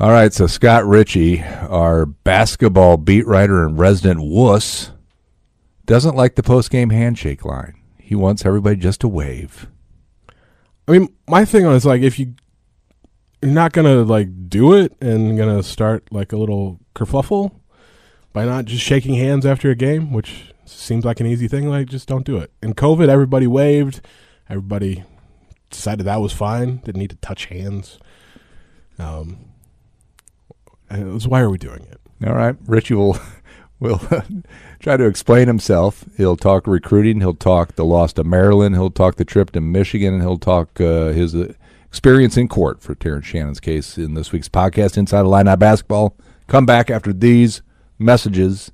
All right, so Scott Richey, our basketball beat writer and resident wuss, doesn't like the post game handshake line. He wants everybody just to wave. I mean, my thing on is like if you you're not gonna like do it and gonna start like a little kerfluffle by not just shaking hands after a game, which seems like an easy thing. Like, just don't do it. In COVID, everybody waved. Everybody decided that was fine. Didn't need to touch hands. Um, and it was why are we doing it? All right, Richey will will try to explain himself. He'll talk recruiting. He'll talk the loss to Maryland. He'll talk the trip to Michigan. And he'll talk uh, his uh, experience in court for Terrence Shannon's case in this week's podcast, Inside Illini Basketball. Come back after these messages.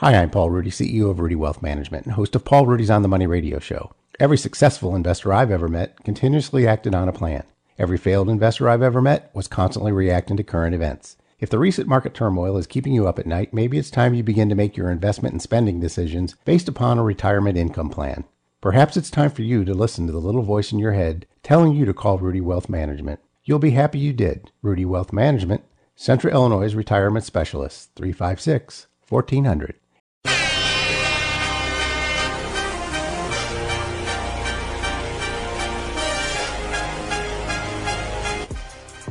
Hi, I'm Paul Rudy, CEO of Rudy Wealth Management and host of Paul Rudy's On the Money radio show. Every successful investor I've ever met continuously acted on a plan. Every failed investor I've ever met was constantly reacting to current events. If the recent market turmoil is keeping you up at night, maybe it's time you begin to make your investment and spending decisions based upon a retirement income plan. Perhaps it's time for you to listen to the little voice in your head telling you to call Rudy Wealth Management. You'll be happy you did. Rudy Wealth Management, Central Illinois Retirement Specialist, 356 1400.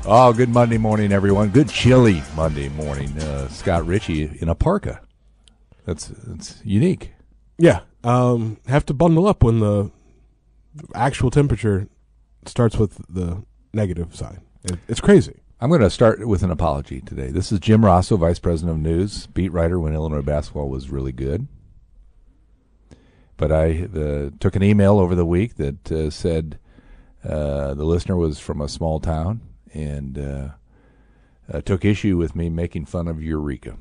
Oh, good Monday morning, everyone. Good chilly Monday morning. Uh, Scott Richey in a parka. That's that's unique. Yeah, um, have to bundle up when the actual temperature starts with the negative sign. It, it's crazy. I'm going to start with an apology today. This is Jim Rossow, Vice President of News, beat writer when Illinois basketball was really good. But I took an email over the week that uh, said uh, the listener was from a small town and uh, uh, took issue with me making fun of Eureka.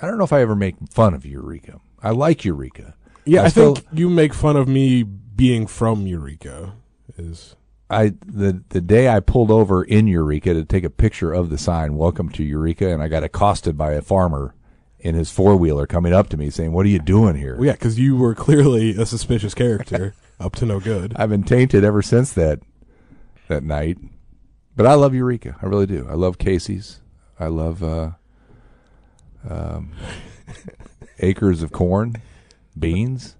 I don't know if I ever make fun of Eureka. I like Eureka. Yeah, I, still- think you make fun of me being from Eureka. Is I the the day I pulled over in Eureka to take a picture of the sign "Welcome to Eureka," and I got accosted by a farmer in his four wheeler coming up to me saying, "What are you doing here?" well, yeah, because you were clearly a suspicious character up to no good. I've been tainted ever since that that night. But I love Eureka. I really do. I love Casey's. I love uh, um, acres of corn, beans,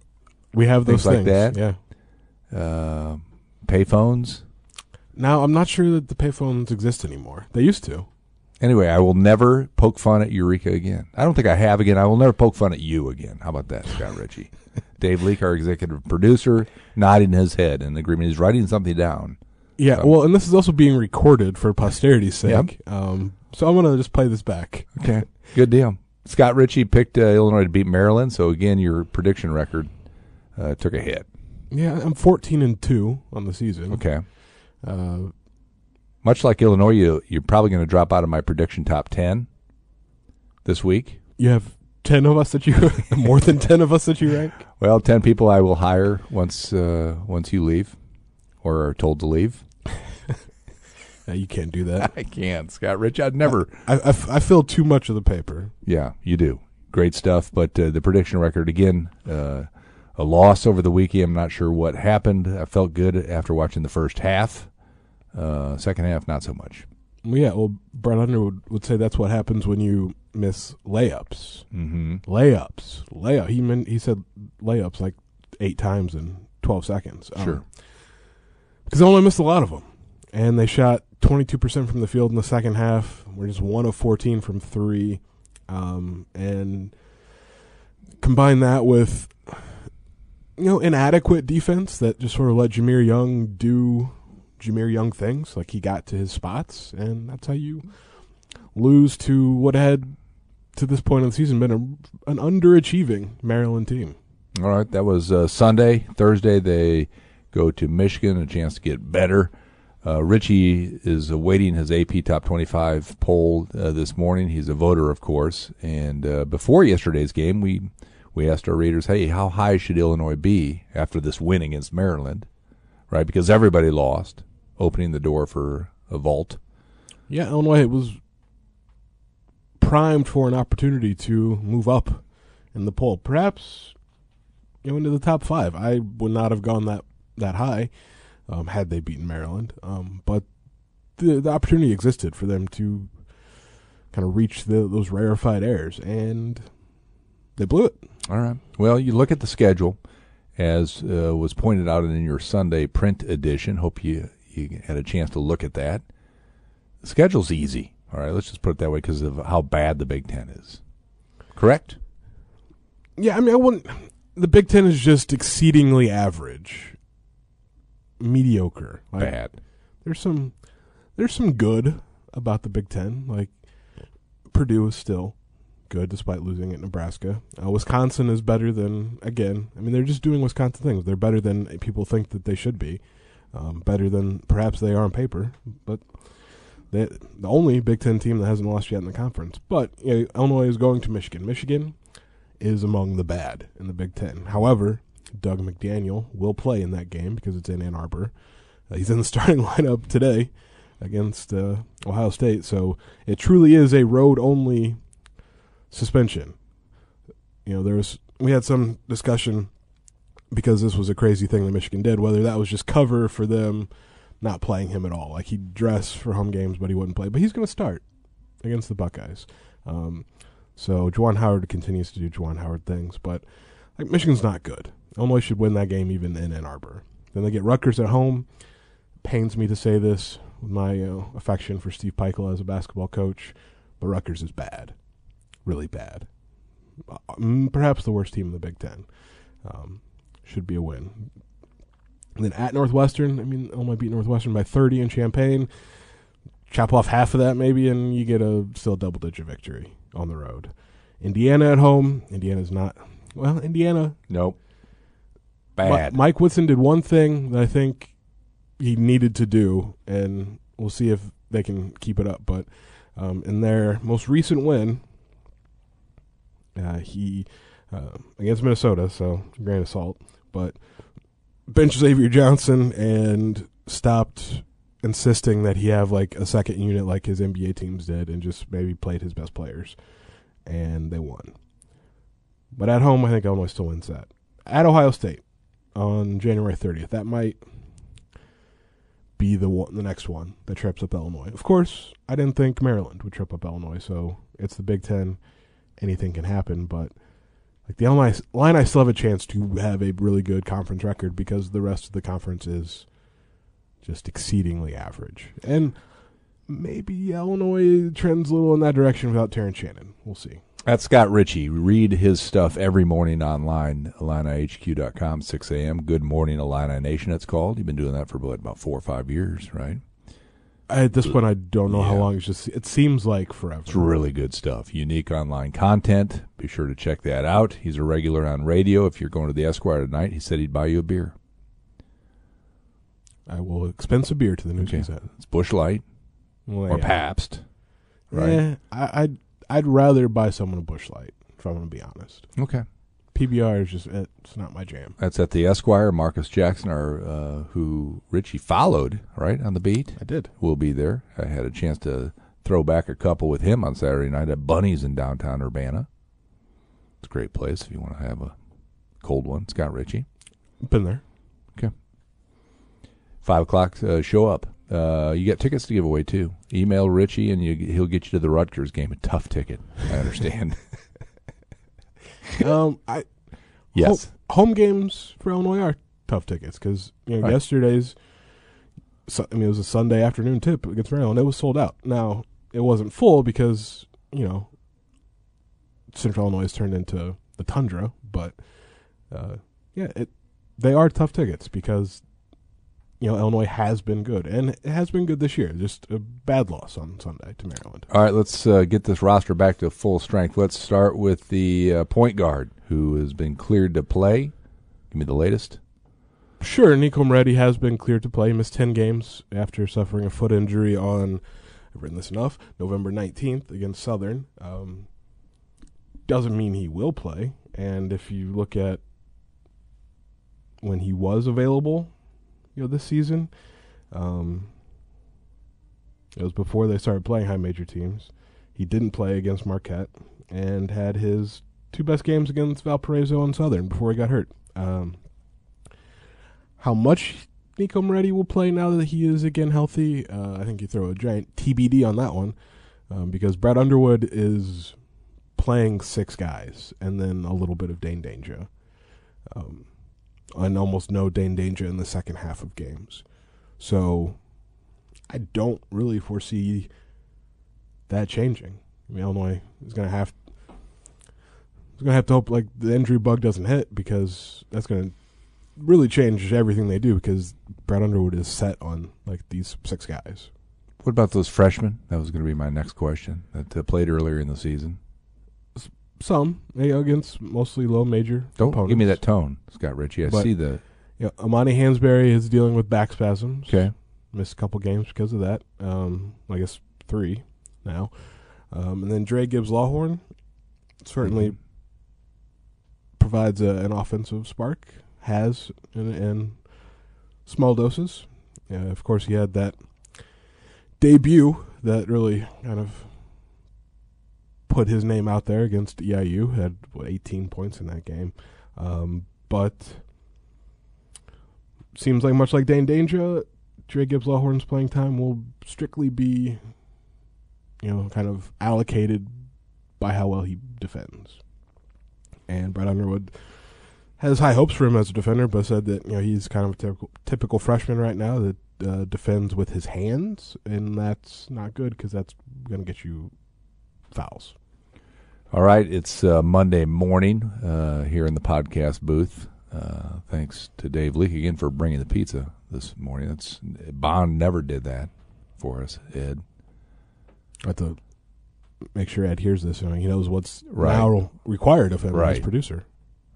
We have those Things like that. Yeah. uh, payphones. Now I'm not sure that the payphones exist anymore. They used to. Anyway, I will never poke fun at Eureka again. I don't think I have again. I will never poke fun at you again. How about that, Scott Richey? Dave Leake, our executive producer, nodding his head in agreement. He's writing something down. Yeah. So- Well, and this is also being recorded for posterity's sake. Yep. Um, so I'm gonna just play this back. Okay. Good deal. Scott Richey picked uh, Illinois to beat Maryland, so again, your prediction record uh, took a hit. Yeah, I'm 14 and two on the season. Okay. Uh, Much like Illinois, you, you're probably going to drop out of my prediction top 10 this week. you have 10 of us that you more than 10 of us that you rank. Well, 10 people I will hire once uh, once you leave or are told to leave. You can't do that. I can't, Scott Rich. I'd never. I, I, f- I fill too much of the paper. Yeah, you do. Great stuff. But uh, the prediction record, again, uh, a loss over the weekend. I'm not sure what happened. I felt good after watching the first half. Uh, second half, not so much. Well, yeah, well, Brad Underwood would say that's what happens when you miss layups. Mm-hmm. Layups, layup. He meant he said layups like eight times in 12 seconds. Um, Sure. because I only missed a lot of them, and they shot 22% from the field in the second half. We're just one of 14 from three, um, and combine that with you know inadequate defense that just sort of let Jahmir Young do Jahmir Young things. Like he got to his spots, and that's how you lose to what had to this point in the season been a, an underachieving Maryland team. All right, that was uh, Sunday. Thursday, they go to Michigan, a chance to get better. Uh, Richey is awaiting his AP Top 25 poll uh, this morning. He's a voter, of course. And uh, before yesterday's game, we we asked our readers, "Hey, how high should Illinois be after this win against Maryland?" Right, because everybody lost, opening the door for a vault. Yeah, Illinois was primed for an opportunity to move up in the poll, perhaps you know into the top five. I would not have gone that that high um, had they beaten Maryland, um, but the the opportunity existed for them to kind of reach the, those rarefied airs, and they blew it. All right. Well, you look at the schedule, as uh, was pointed out in your Sunday print edition. Hope you you had a chance to look at that. The schedule's easy. All right, let's just put it that way because of how bad the Big Ten is. Correct? Yeah, I mean, I wouldn't. The Big Ten is just exceedingly average, mediocre, like, Bad. There's some, there's some good about the Big Ten. Like Purdue is still good despite losing at Nebraska. Uh, Wisconsin is better than again. I mean, they're just doing Wisconsin things. They're better than people think that they should be. Um, better than perhaps they are on paper, but they the only Big Ten team that hasn't lost yet in the conference. But you know, Illinois is going to Michigan. Michigan is among the bad in the Big Ten. However, Dug McDaniel will play in that game because it's in Ann Arbor. Uh, he's in the starting lineup today against uh, Ohio State. So it truly is a road only suspension. You know, there was we had some discussion because this was a crazy thing that Michigan did, whether that was just cover for them not playing him at all. Like he'd dress for home games, but he wouldn't play. But he's going to start against the Buckeyes. Um, so Juwan Howard continues to do Juwan Howard things, but like Michigan's not good. Illinois should win that game even in Ann Arbor. Then they get Rutgers at home. Pains me to say this with my uh, affection for Steve Pikiell as a basketball coach, but Rutgers is bad, really bad. Uh, perhaps the worst team in the Big Ten. Um, should be a win. And then at Northwestern, I mean, Illinois beat Northwestern by 30 in Champaign. Chop off half of that maybe, and you get a still double digit victory on the road. Indiana at home. Indiana's not well. Indiana. Nope. Mi- Bad. Mike Woodson did one thing that I think he needed to do, and we'll see if they can keep it up. But um, in their most recent win, uh, he uh, against Minnesota, so grain of salt, but benched Xavier Johnson and stopped insisting that he have like a second unit like his NBA teams did, and just maybe played his best players, and they won. But at home, I think Illinois still wins that. At Ohio State on January 30th, that might be the one, the next one that trips up Illinois. Of course, I didn't think Maryland would trip up Illinois, so it's the Big Ten. Anything can happen, but like the Illinois line, I still have a chance to have a really good conference record because the rest of the conference is just exceedingly average, and maybe Illinois trends a little in that direction without Terrence Shannon. We'll see. That's Scott Richey. Read his stuff every morning online, IlliniHQ.com, 6 a.m. Good Morning Illini Nation, it's called. You've been doing that for what, about four or five years, right? At this point, I don't know how long. It's just it seems like forever. It's really good stuff. Unique online content. Be sure to check that out. He's a regular on radio. If you're going to the Esquire tonight, he said he'd buy you a beer. I will expense a beer to the news Okay. Gazette. It's Busch Light Well, or yeah. Pabst, right? Eh, I, I'd I'd rather buy someone a Busch Light if I'm going to be honest. Okay. PBR is just it's not my jam. That's at the Esquire. Marcus Jackson, our, uh, who Richey followed, right, on the beat, I did. We'll be there. I had a chance to throw back a couple with him on Saturday night at Bunny's in downtown Urbana. It's a great place if you want to have a cold one. Scott Richey. Been there. Okay. Five o'clock, uh, show up. Uh, you got tickets to give away too. Email Richey and you, he'll get you to the Rutgers game. A tough ticket, I understand. um, I yes. ho- home games for Illinois are tough tickets because you know Right. yesterday's. Su- I mean, it was a Sunday afternoon tip against Maryland. It was sold out. Now it wasn't full because you know Central Illinois turned into the tundra, but uh, yeah, it they are tough tickets because you know Illinois has been good and it has been good this year. Just a bad loss on Sunday to Maryland. All right, let's uh, get this roster back to full strength. Let's start with the uh, point guard who has been cleared to play. Give me the latest. Sure, Nico Moretti has been cleared to play. He missed 10 games after suffering a foot injury on, I've written this enough, November 19th against Southern. Um, doesn't mean he will play. And if you look at when he was available, you know, this season, um, it was before they started playing high major teams. He didn't play against Marquette and had his two best games against Valparaiso and Southern before he got hurt. Um, how much Nico Moretti will play now that he is again healthy, uh, I think you throw a giant TBD on that one um, because Brad Underwood is playing six guys and then a little bit of Dain Dainja. Um, and almost no Dain Dainja in the second half of games. So I don't really foresee that changing. I mean, Illinois is going to have is going to have to hope like the injury bug doesn't hit because that's going to really change everything they do because Brad Underwood is set on like these six guys. What about those freshmen? That was going to be my next question. That played earlier in the season. Some against mostly low major. Don't opponents. give me that tone, Scott Richey. I But- see the Yeah, Amani Hansberry is dealing with back spasms. okay. missed a couple games because of that. Um, I guess three now. Um, and then Dra Gibbs Lawhorn certainly Mhm. provides a, an offensive spark. Has in, in small doses. Yeah, of course, he had that debut that really kind of put his name out there against EIU. Had what 18 points in that game, um, but seems like much like Dain Dainja, Dra Gibbs Lawhorn's playing time will strictly be, you know, kind of allocated by how well he defends. And Brad Underwood has high hopes for him as a defender, but said that you know he's kind of a typical, typical freshman right now that uh, defends with his hands, and that's not good because that's going to get you fouls. All right, it's uh, Monday morning uh, here in the podcast booth. Uh, thanks to Dave Leake again for bringing the pizza this morning. That's Bond never did that for us, Ed. I have to make sure Ed hears this. You know, he knows what's Right. now required of him as producer.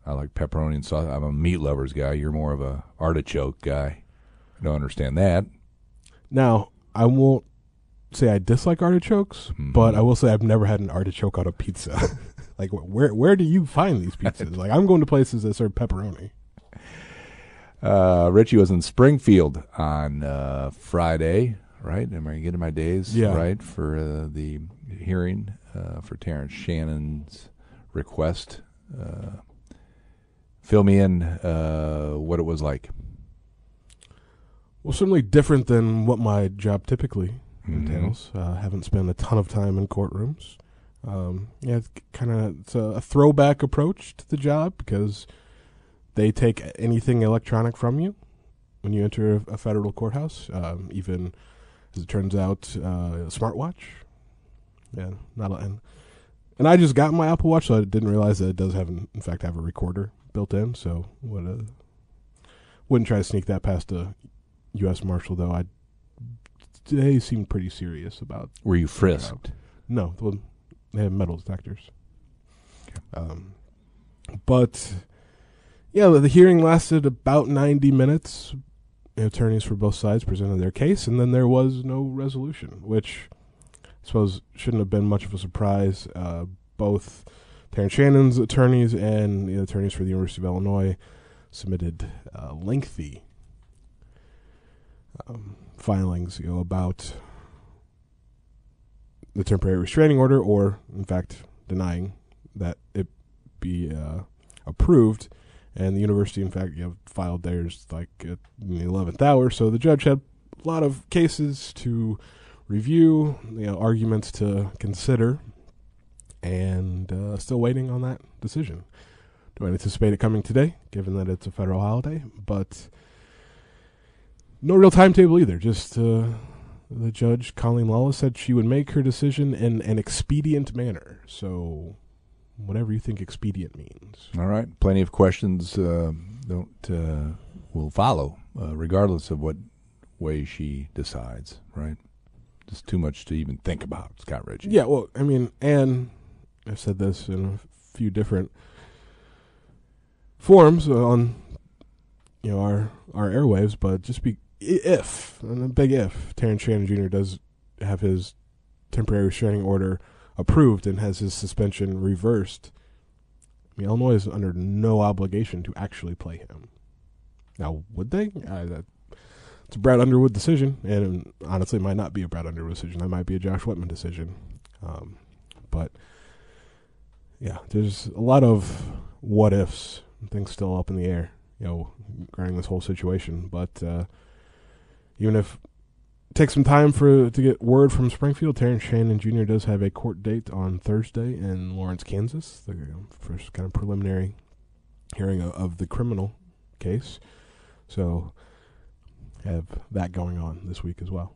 I like pepperoni and sauce. I'm a meat lovers guy. You're more of a artichoke guy. I don't understand that. Now, I won't say I dislike artichokes, Mhm. but I will say I've never had an artichoke on a pizza. like, where where do you find these pizzas? like, I'm going to places that serve pepperoni. Uh, Richey was in Springfield on uh, Friday, right? Am I getting my days Yeah. right for uh, the hearing uh, for Terrence Shannon's request? Uh, fill me in uh, what it was like. Well, certainly different than what my job typically Entails. Uh, haven't spent a ton of time in courtrooms. Um, yeah, it's kind of it's a, a throwback approach to the job because they take anything electronic from you when you enter a, a federal courthouse. Um, even as it turns out, uh, a smartwatch. Yeah, not a, and and I just got my Apple Watch, so I didn't realize that it does have, in in fact, have a recorder built in. So would uh, wouldn't try to sneak that past a U.S. Marshal though. I they seemed pretty serious about Were you frisked? no, well, they have metal detectors. Um, but yeah, the, the hearing lasted about ninety minutes. Attorneys for both sides presented their case, and then there was no resolution, which I suppose shouldn't have been much of a surprise. Uh, both Terrence Shannon's attorneys and the attorneys for the University of Illinois submitted uh, lengthy um, filings, you know, about the temporary restraining order, or in fact denying that it be uh, approved. And the university, in fact, you know, filed theirs like at the eleventh hour. So the judge had a lot of cases to review, you know, arguments to consider, and uh, still waiting on that decision. Do I anticipate it coming today, given that it's a federal holiday? But no real timetable either. Just uh, the judge, Colleen Lawless, said she would make her decision in an expedient manner. So, whatever you think expedient means. All right. Plenty of questions uh, don't uh, will follow, uh, regardless of what way she decides. Right. Just too much to even think about, Scott Richey. Yeah, well, I mean, and I've said this in a few different forms uh, on you know our our airwaves, but just be if and a big if Terrence Shannon Jr. does have his temporary restraining order approved and has his suspension reversed. I mean, Illinois is under no obligation to actually play him. Now, would they? Uh, that, it's a Brad Underwood decision, and honestly, it might not be a Brad Underwood decision. That might be a Josh Whitman decision. Um, but yeah, there's a lot of what ifs, things still up in the air, you know, regarding this whole situation. But uh, even if it takes some time for to get word from Springfield, Terrence Shannon Jr. does have a court date on Thursday in Lawrence, Kansas, the first kind of preliminary hearing of, of the criminal case. So have that going on this week as well.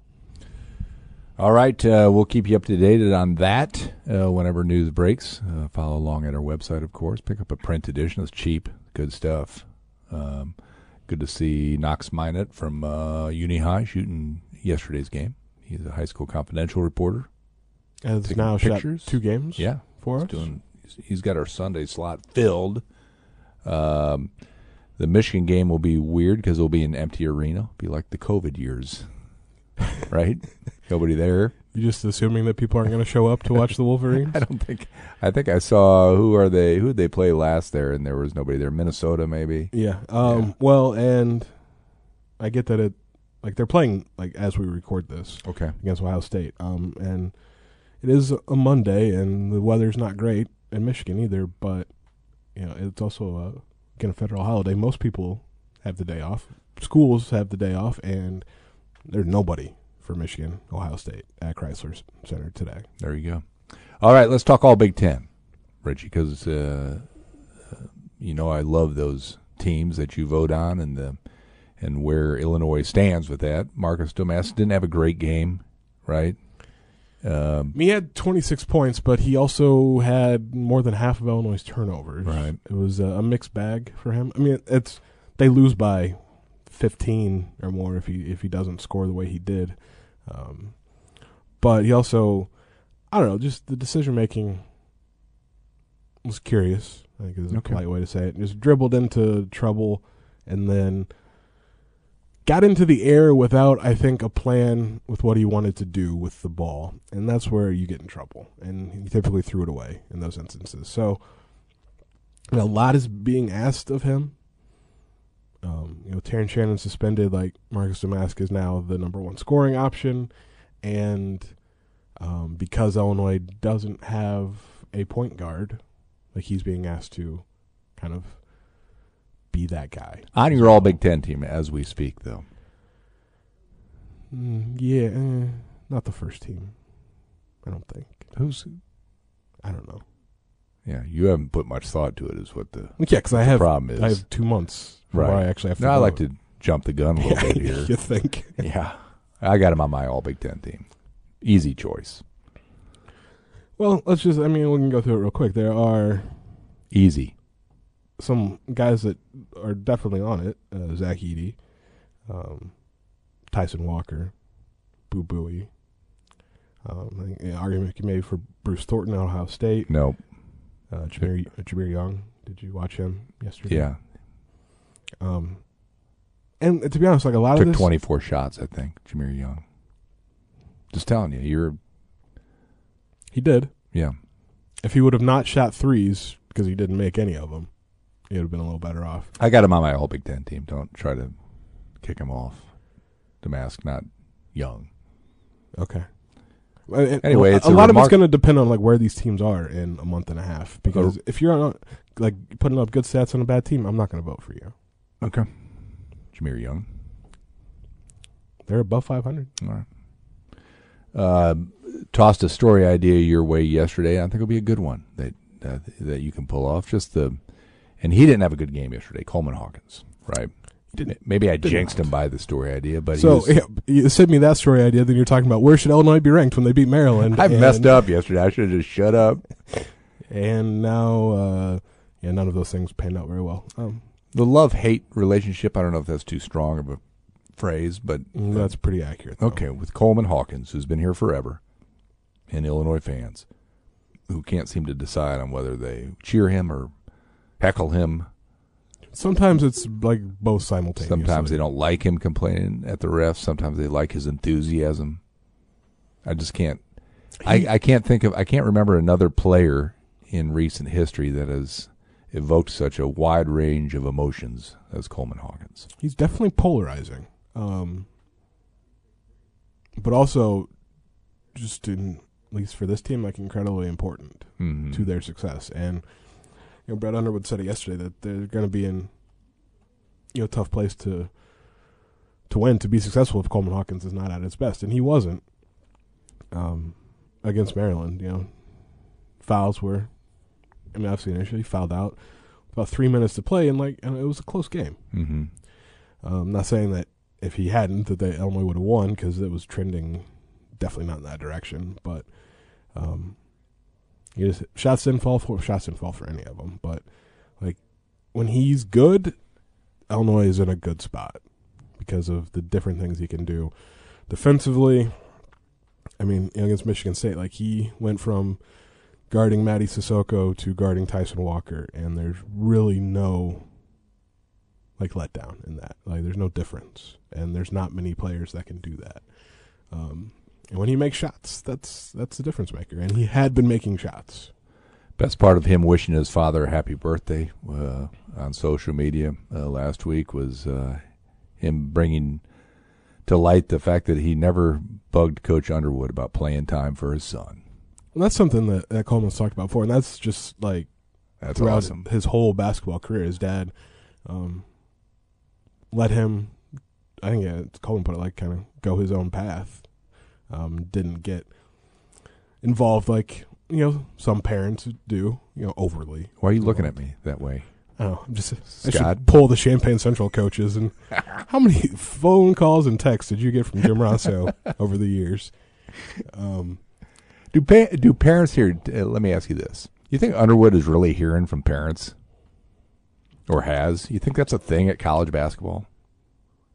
All right, uh, we'll keep you up to date on that uh, whenever news breaks. Uh, follow along at our website, of course. Pick up a print edition; it's cheap, good stuff. Um, good to see Knox Minot from uh, Uni High shooting yesterday's game. He's a high school confidential reporter. Has now pictures. shot two games. Yeah, for he's us. Doing, he's got our Sunday slot filled. Um, the Michigan game will be weird because it'll be an empty arena. It'll be like the COVID years, right? Nobody there. You just assuming that people aren't going to show up to watch the Wolverines? I don't think. I think I saw who are they? Who did they play last there? And there was nobody there. Minnesota, maybe. Yeah. Um, yeah. Well, and I get that it like they're playing like as we record this. Okay. Against Ohio State. Um, and it is a Monday, and the weather's not great in Michigan either. But you know, it's also a again a federal holiday. Most people have the day off. Schools have the day off, and there's nobody for Michigan, Ohio State at Crisler Center today. There you go. All right, let's talk all Big Ten, Richey, because uh, you know I love those teams that you vote on and the and where Illinois stands with that. Marcus Domask didn't have a great game, right? Um, he had 26 points, but he also had more than half of Illinois' turnovers. Right. It was a, a mixed bag for him. I mean, it's they lose by 15 or more if he if he doesn't score the way he did. Um, but he also, I don't know, just the decision making was curious. I think is a okay. polite way to say it. Just dribbled into trouble, and then got into the air without, I think, a plan with what he wanted to do with the ball, and that's where you get in trouble. And he typically threw it away in those instances. So a lot is being asked of him. Um, you know, Terrence Shannon suspended, like Marcus Domask is now the number one scoring option, and um, because Illinois doesn't have a point guard, like he's being asked to kind of be that guy. On your All Big Ten team as we speak, though. Mm, yeah, eh, not the first team. I don't think. Who's? I don't know. Yeah, you haven't put much thought to it. Is what the yeah? Because I have problem is I have two months. Right. I actually have. To no, I like to jump the gun a little bit here. You think? yeah, I got him on my All Big Ten team. Easy choice. Well, let's just. I mean, we can go through it real quick. There are easy some guys that are definitely on it. Uh, Zach Edey, um, Tyson Walker, Boo Buie. Um, I think an argument can be made for Bruce Thornton at Ohio State. No. Uh, Jahmir, Jahmir Young. Did you watch him yesterday? Yeah. Um, and to be honest, like a lot Took of this, 24 shots, I think, Jahmir Young. Just telling you, you're. He did. Yeah. If he would have not shot threes because he didn't make any of them, he would have been a little better off. I got him on my All Big Ten team. Don't try to kick him off. Domask, not young. Okay. Anyway, a, a lot of it's going to depend on like where these teams are in a month and a half. Because if you're on, like putting up good stats on a bad team, I'm not going to vote for you. Okay. Jahmir Young. They're above 500. All right. Uh, tossed a story idea your way yesterday. I think it'll be a good one that uh, that you can pull off. Just the, and he didn't have a good game yesterday. Coleman Hawkins, right? Maybe I jinxed him by the story idea, but so was, yeah, you sent me that story idea. Then you're talking about where should Illinois be ranked when they beat Maryland? I messed up yesterday. I should have just shut up. And now, uh, yeah, none of those things panned out very well. Um, the love hate relationship. I don't know if that's too strong of a phrase, but mm, that's pretty accurate. Though. Okay, with Coleman Hawkins, who's been here forever, and Illinois fans who can't seem to decide on whether they cheer him or heckle him Sometimes it's like both simultaneously. Sometimes they don't like him complaining at the refs. Sometimes they like his enthusiasm. I just can't. I, I can't think of. I can't remember another player in recent history that has evoked such a wide range of emotions as Coleman Hawkins. He's definitely polarizing, um, but also just in at least for this team, like incredibly important Mhm. to their success. And you know, Brad Underwood said it yesterday that they're going to be in you know tough place to to win to be successful if Coleman Hawkins is not at his best, and he wasn't um, against Maryland. You know, fouls were. I mean, obviously initially fouled out about three minutes to play, and like and it was a close game. Mhm. Um, not saying that if he hadn't, that they Illinois would have won because it was trending definitely not in that direction. But um, you just shots didn't fall for shots didn't fall for any of them. But like when he's good, Illinois is in a good spot because of the different things he can do defensively. I mean, against Michigan State, like he went from guarding Mady Sissoko to guarding Tyson Walker, and there's really no like letdown in that. Like there's no difference, and there's not many players that can do that. Um, and when he makes shots, that's that's the difference maker. And he had been making shots. Best part of him wishing his father a happy birthday uh, on social media uh, last week was uh, him bringing to light the fact that he never bugged Coach Underwood about playing time for his son. And that's something that, that Coleman's talked about before, and that's just like That's throughout awesome. his whole basketball career. His dad um, let him, I think yeah, Coleman put it like kind of go his own path. Um, didn't get involved like you know some parents do, you know, overly. Why are you looking at me that way? Know. I'm just I should pull the Champaign Central coaches and how many phone calls and texts did you get from Jim Rossow over the years? Um, Do pa- do parents here? Uh, let me ask you this: You think Underwood is really hearing from parents, or has? You think that's a thing at college basketball?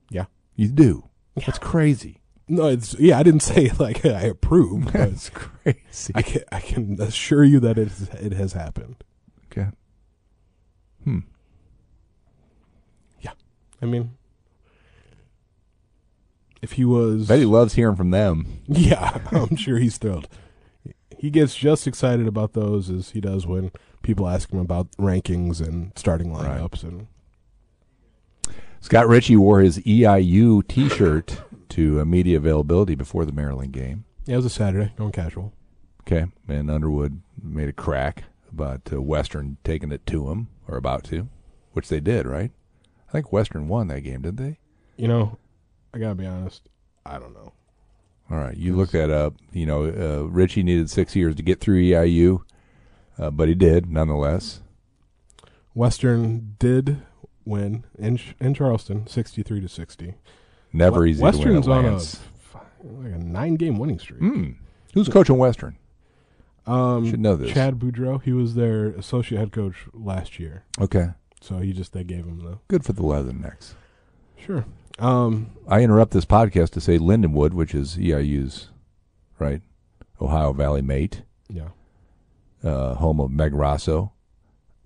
yeah. You do. That's crazy. No, it's yeah. I didn't say like I approve, That's crazy. I can I can assure you that it it has happened. okay. Hmm. Yeah. I mean, if he was, Bet he loves hearing from them. yeah, I'm sure he's thrilled. He gets just excited about those as he does when people ask him about rankings and starting lineups and Scott Richey wore his EIU T-shirt to uh, media availability before the Maryland game. yeah, it was a Saturday, going casual. Okay, and Underwood made a crack about uh, Western taking it to him or about to, which they did, right? I think Western won that game, didn't they? You know, I gotta be honest. I don't know. All right, you look that up. You know, uh, Richey needed six years to get through EIU, uh, but he did nonetheless. Western did win in in Charleston, sixty three to sixty. Never easy Western's to win on at a Lance. f- like a nine game winning streak. Hmm. Who's coaching Western? Um, Should know this. Chad Boudreau. He was their associate head coach last year, Okay, so he just they gave him the good for the Leathernecks. sure. Um, I interrupt this podcast to say Lindenwood, which is EIU's right, Ohio Valley mate, yeah, uh, home of Meg Rossow,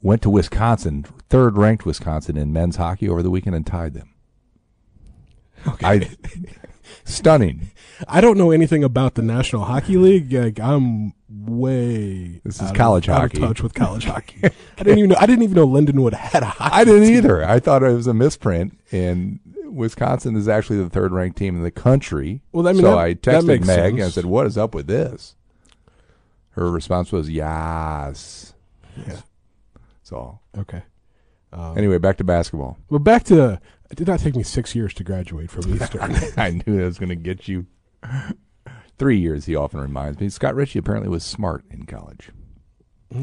went to Wisconsin, third ranked Wisconsin in men's hockey over the weekend and tied them. I stunning. I don't know anything about the National Hockey League. Like I'm way This is out of- college out hockey. Of touch with college hockey. I didn't even know. I didn't even know Lindenwood had a hockey. I didn't team. either. I thought it was a misprint, and Wisconsin is actually the third ranked team in the country. Well, I mean, so that- I texted Meg and I said, "What is up with this?" Her response was, "Yes." Yeah. So. Okay. Um, Anyway, back to basketball. Well, back to. It did not take me six years to graduate from Eastern. I knew that was going to get you. Three years, he often reminds me. Scott Richey apparently was smart in college.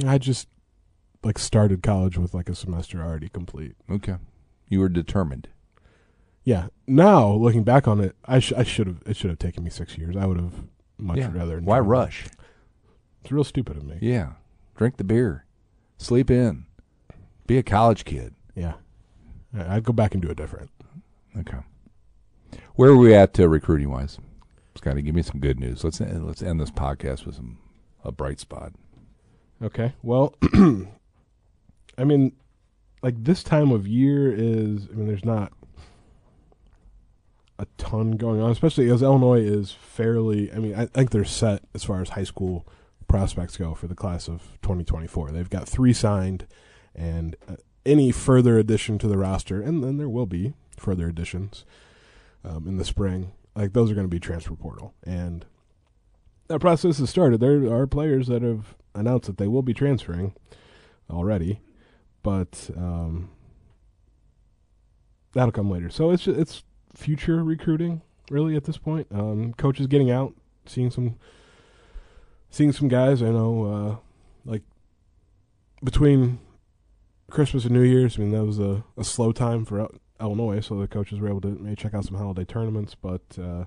I just like started college with like a semester already complete. Okay. You were determined. Yeah. Now looking back on it, I sh- I should have it should have taken me six years. I would have much Yeah. rather. Why it. rush? It's real stupid of me. Yeah. Drink the beer. Sleep in. Be a college kid. Yeah. I- I'd go back and do it different. Okay. Where are we at uh, recruiting wise? Scotty, give me some good news. Let's let's end this podcast with some a bright spot. Okay. Well, I mean, like this time of year is. I mean, there's not a ton going on, especially as Illinois is fairly. I mean, I think they're set as far as high school prospects go for the class of 2024. They've got three signed, and uh, any further addition to the roster, and then there will be further additions um, in the spring. Like those are going to be transfer portal, and that process has started. There are players that have announced that they will be transferring already, but um, that'll come later. So it's just, it's future recruiting really at this point. Um, coaches getting out, seeing some seeing some guys. I know, uh, like between Christmas and New Year's. I mean, that was a, a slow time for Illinois, so the coaches were able to maybe check out some holiday tournaments. But uh,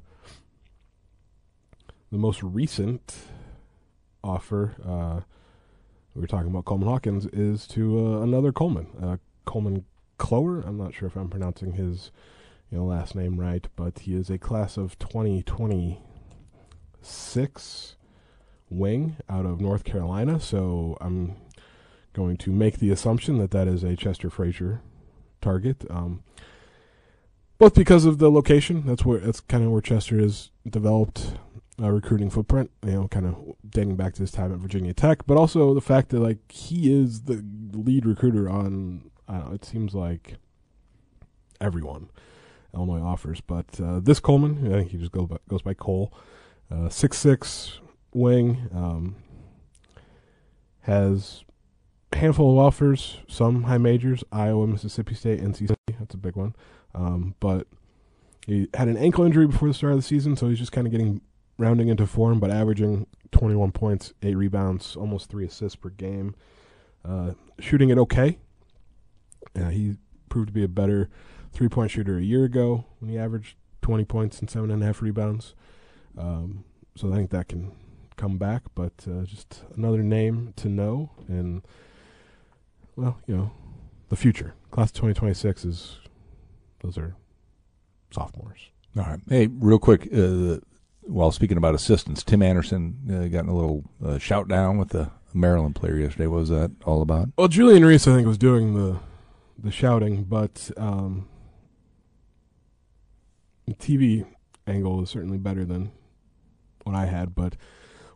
the most recent offer uh, we were talking about Coleman Hawkins is to uh, another Coleman, uh, Coleman Clower. I'm not sure if I'm pronouncing his you know last name right, but he is a class of 2026 wing out of North Carolina. So I'm going to make the assumption that that is a Chester Frazier target. Um, both because of the location, that's where that's kind of where Chester has developed a recruiting footprint. You know, kind of dating back to his time at Virginia Tech, but also the fact that like he is the lead recruiter on. I don't know, it seems like everyone Illinois offers, but uh, this Coleman, I think he just goes by, goes by Cole, uh, six six wing, um, has handful of offers, some high majors, Iowa, Mississippi State, NC State. That's a big one. Um, but he had an ankle injury before the start of the season, so he's just kind of getting rounding into form, but averaging 21 points, eight rebounds, almost three assists per game. Uh, shooting it okay. He proved to be a better three point shooter a year ago when he averaged 20 points and seven and a half rebounds. Um, so I think that can come back, but uh, just another name to know. And, well, you know, the future. Class of 2026 is, those are sophomores. All right. Hey, real quick, uh, while speaking about assistants, Tim Anderson uh, got in a little uh, shout down with the Maryland player yesterday. What was that all about? Well, Julian Reese, I think, was doing the the shouting, but um, the TV angle is certainly better than what I had, but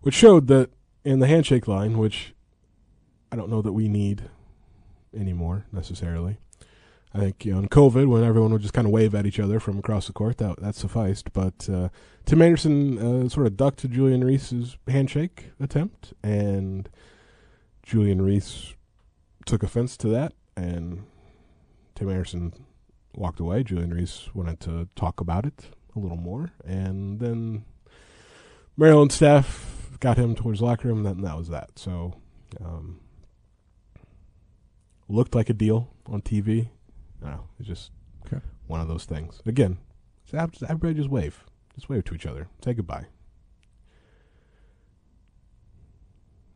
which showed that in the handshake line, which I don't know that we need anymore necessarily. I think you know in COVID when everyone would just kind of wave at each other from across the court that that sufficed. But uh, Tim Anderson uh, sort of ducked to Julian Reese's handshake attempt, and Julian Reese took offense to that, and Tim Anderson walked away. Julian Reese wanted to talk about it a little more, and then Maryland staff got him towards locker room, and that was that. So, um, looked like a deal on TV. No, it's just Okay. one of those things. Again, everybody just wave, just wave to each other, say goodbye.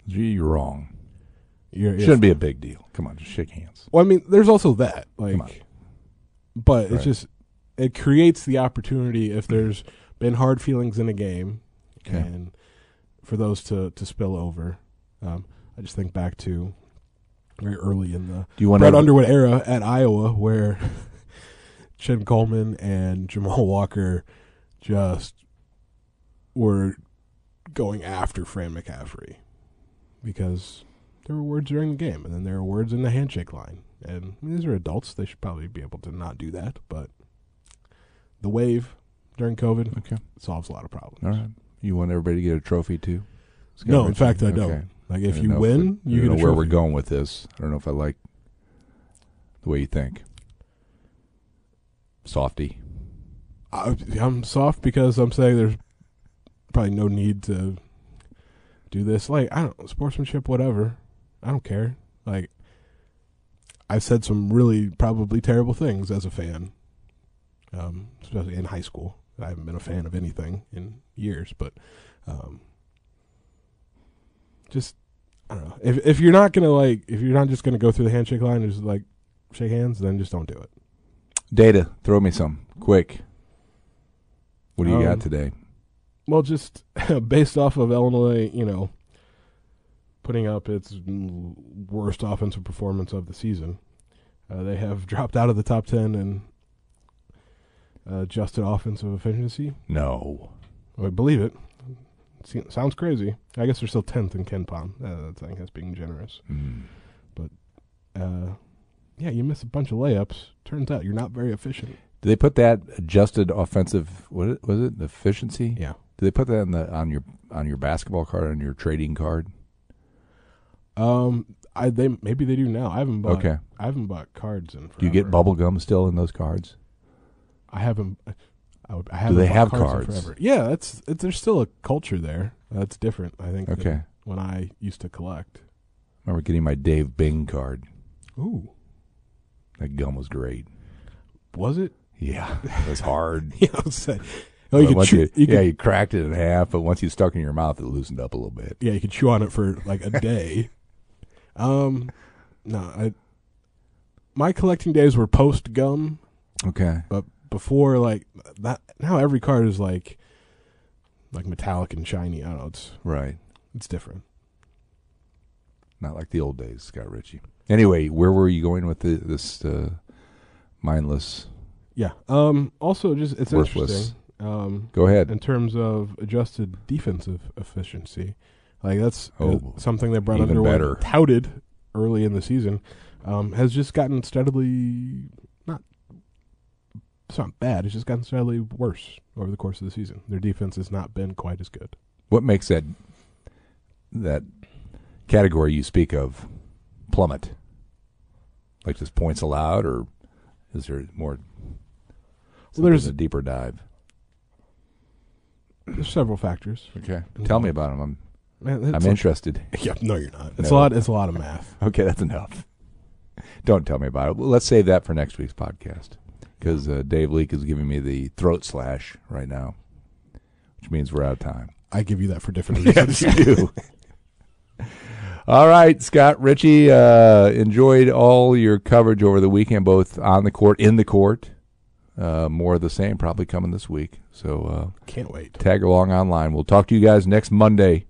Gee, you're wrong. You're, Shouldn't be a big deal. Come on, just shake hands. Well, I mean, there's also that, on. like, but Right. it's just it creates the opportunity if there's been hard feelings in a game, Okay. and for those to to spill over. Um, I just think back to very early in the Do you want Brad to Underwood era at Iowa, where Chin Coleman and Jamal Walker just were going after Fran McCaffery because there were words during the game, and then there were words in the handshake line. And I mean, these are adults; they should probably be able to not do that. But the wave during COVID Okay. solves a lot of problems. All right. You want everybody to get a trophy too? No, in fact, I Okay. don't. Like if you know win, it- I you don't know where we're going with this. I don't know if I like the way you think. Softy. I, I'm soft because I'm saying there's probably no need to do this. Like I don't sportsmanship, whatever. I don't care. Like I've said some really probably terrible things as a fan, um, especially in high school. I haven't been a fan of anything in years, but um, just I don't know. If if you're not gonna like, if you're not just gonna go through the handshake line and just like shake hands, then just don't do it. Data, throw me some quick. What do you Um, got today? Well, just based off of Illinois, you know, putting up its worst offensive performance of the season, Uh, they have dropped out of the top ten in uh, adjusted offensive efficiency. No. I believe it. Sounds crazy. I guess they're still tenth in KenPom. Uh, I think that's being generous. Mm. Uh, yeah, you miss a bunch of layups. Turns out you're not very efficient. Do they put that adjusted offensive? What was it? The efficiency? Yeah. Do they put that on the on your on your basketball card on your trading card? Um, I they maybe they do now. I haven't bought. Okay. I haven't bought cards in. Forever. Do you get bubble gum still in those cards? I haven't. I, would- I haven't they bought have cards in cards? forever. Yeah, that's it's, there's still a culture there. That's different. I think. than Okay. When I used to collect. I remember getting my Dave Bing card. Ooh, That gum was great. was it? Yeah, it was hard. Yeah, I was saying. Oh, But you could once chew. you, You yeah, could, you cracked it in half, but once you stuck it in your mouth, it loosened up a little bit. yeah, you could chew on it for like a day. um, no, I. My collecting days were post gum, Okay. but before like that. Now every card is like, like metallic and shiny. I don't know. It's Right. it's different. Not like the old days, Scott Richey. Anyway, where were you going with the, this uh, mindless? Yeah. Um. Also, just it's Worthless. interesting. Um. Go ahead. in terms of adjusted defensive efficiency. Like that's uh, Oh, something that Brad Underwood better. touted early in the season. Um, has just gotten steadily. It's not bad. It's just gotten steadily worse over the course of the season. Their defense has not been quite as good. What makes that that category you speak of plummet? Like just points allowed, or is there more? Well, there's- a deeper dive. There's several factors. Okay, tell me about them. I'm Man, I'm interested. a- yeah, no, you're not. It's No. a lot. It's a lot of math. Okay, that's enough. Don't tell me about it. Well, let's save that for next week's podcast because uh, Dave Leake is giving me the throat slash right now, which means we're out of time. I give you that for different reasons. Yes, you do. all right, Scott Richey, uh, enjoyed all your coverage over the weekend, both on the court, in the court. Uh, more of the same probably coming this week. So Can't wait. uh, tag along online. We'll talk to you guys next Monday.